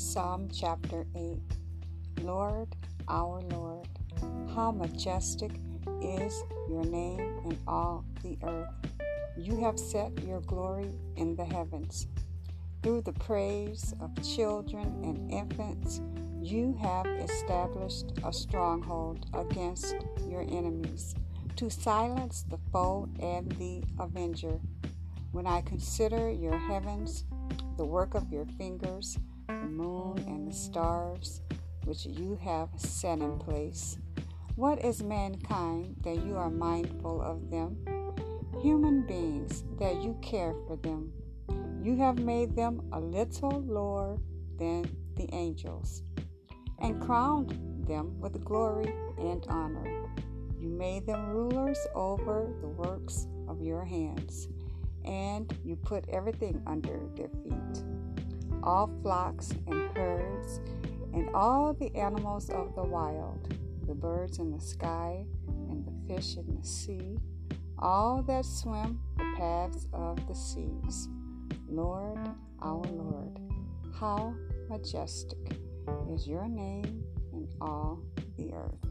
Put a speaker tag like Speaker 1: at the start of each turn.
Speaker 1: Psalm chapter 8 Lord, our Lord, how majestic is your name in all the earth. You have set your glory in the heavens. Through the praise of children and infants, you have established a stronghold against your enemies to silence the foe and the avenger. When I consider your heavens, the work of your fingers, the moon and the stars, which you have set in place, what is mankind that you are mindful of them? Human beings that you care for them. You have made them a little lower than the angels and crowned them with glory and honor. You made them rulers over the works of your hands, and you put everything under their feet all flocks and herds, and all the animals of the wild, the birds in the sky, and the fish in the sea, all that swim the paths of the seas. Lord, our Lord, how majestic is your name in all the earth.